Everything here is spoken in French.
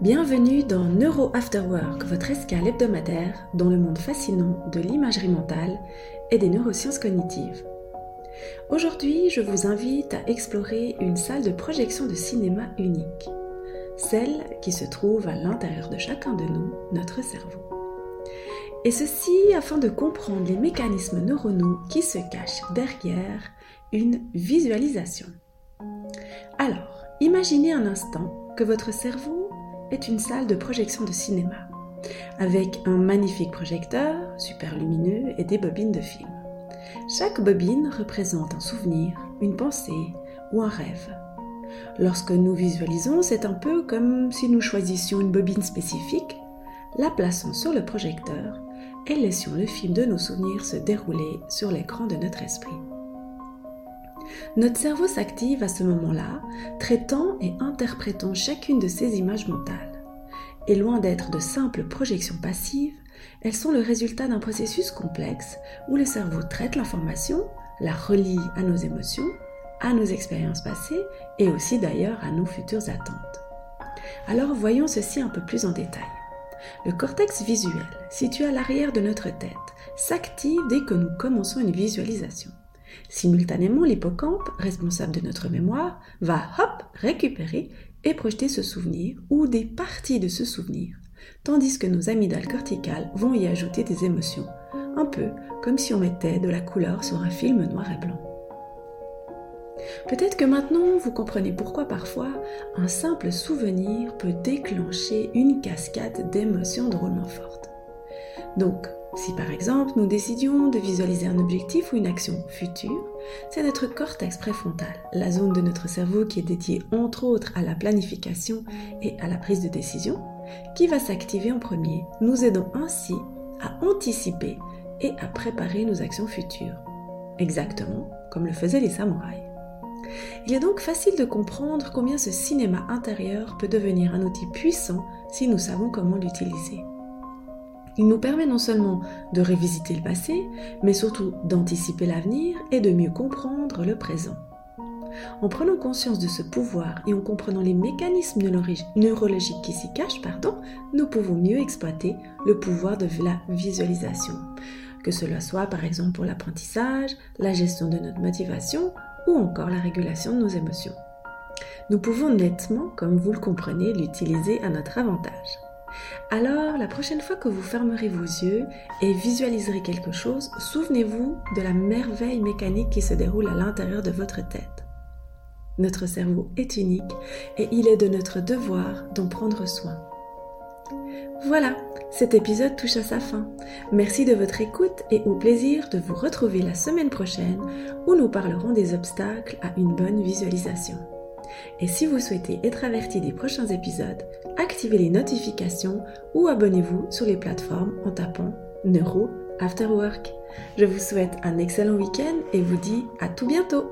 Bienvenue dans Neuro After Work, votre escale hebdomadaire dans le monde fascinant de l'imagerie mentale et des neurosciences cognitives. Aujourd'hui, je vous invite à explorer une salle de projection de cinéma unique, celle qui se trouve à l'intérieur de chacun de nous, notre cerveau. Et ceci afin de comprendre les mécanismes neuronaux qui se cachent derrière une visualisation. Alors, imaginez un instant que votre cerveau est une salle de projection de cinéma, avec un magnifique projecteur, super lumineux et des bobines de film. Chaque bobine représente un souvenir, une pensée ou un rêve. Lorsque nous visualisons, c'est un peu comme si nous choisissions une bobine spécifique, la plaçons sur le projecteur et laissions le film de nos souvenirs se dérouler sur l'écran de notre esprit. Notre cerveau s'active à ce moment-là, traitant et interprétant chacune de ces images mentales. Et loin d'être de simples projections passives, elles sont le résultat d'un processus complexe où le cerveau traite l'information, la relie à nos émotions, à nos expériences passées et aussi d'ailleurs à nos futures attentes. Alors voyons ceci un peu plus en détail. Le cortex visuel, situé à l'arrière de notre tête, s'active dès que nous commençons une visualisation. Simultanément, l'hippocampe, responsable de notre mémoire, va hop récupérer et projeter ce souvenir ou des parties de ce souvenir, tandis que nos amygdales corticales vont y ajouter des émotions, un peu comme si on mettait de la couleur sur un film noir et blanc. Peut-être que maintenant vous comprenez pourquoi parfois un simple souvenir peut déclencher une cascade d'émotions drôlement fortes. Donc, si par exemple nous décidions de visualiser un objectif ou une action future, c'est notre cortex préfrontal, la zone de notre cerveau qui est dédiée entre autres à la planification et à la prise de décision, qui va s'activer en premier, nous aidant ainsi à anticiper et à préparer nos actions futures, exactement comme le faisaient les samouraïs. Il est donc facile de comprendre combien ce cinéma intérieur peut devenir un outil puissant si nous savons comment l'utiliser. Il nous permet non seulement de révisiter le passé, mais surtout d'anticiper l'avenir et de mieux comprendre le présent. En prenant conscience de ce pouvoir et en comprenant les mécanismes neurologiques qui s'y cachent, pardon, nous pouvons mieux exploiter le pouvoir de la visualisation, que cela soit par exemple pour l'apprentissage, la gestion de notre motivation ou encore la régulation de nos émotions. Nous pouvons nettement, comme vous le comprenez, l'utiliser à notre avantage. Alors, la prochaine fois que vous fermerez vos yeux et visualiserez quelque chose, souvenez-vous de la merveille mécanique qui se déroule à l'intérieur de votre tête. Notre cerveau est unique et il est de notre devoir d'en prendre soin. Voilà, cet épisode touche à sa fin. Merci de votre écoute et au plaisir de vous retrouver la semaine prochaine où nous parlerons des obstacles à une bonne visualisation. Et si vous souhaitez être averti des prochains épisodes, activez les notifications ou abonnez-vous sur les plateformes en tapant Neuro After Work. Je vous souhaite un excellent week-end et vous dis à tout bientôt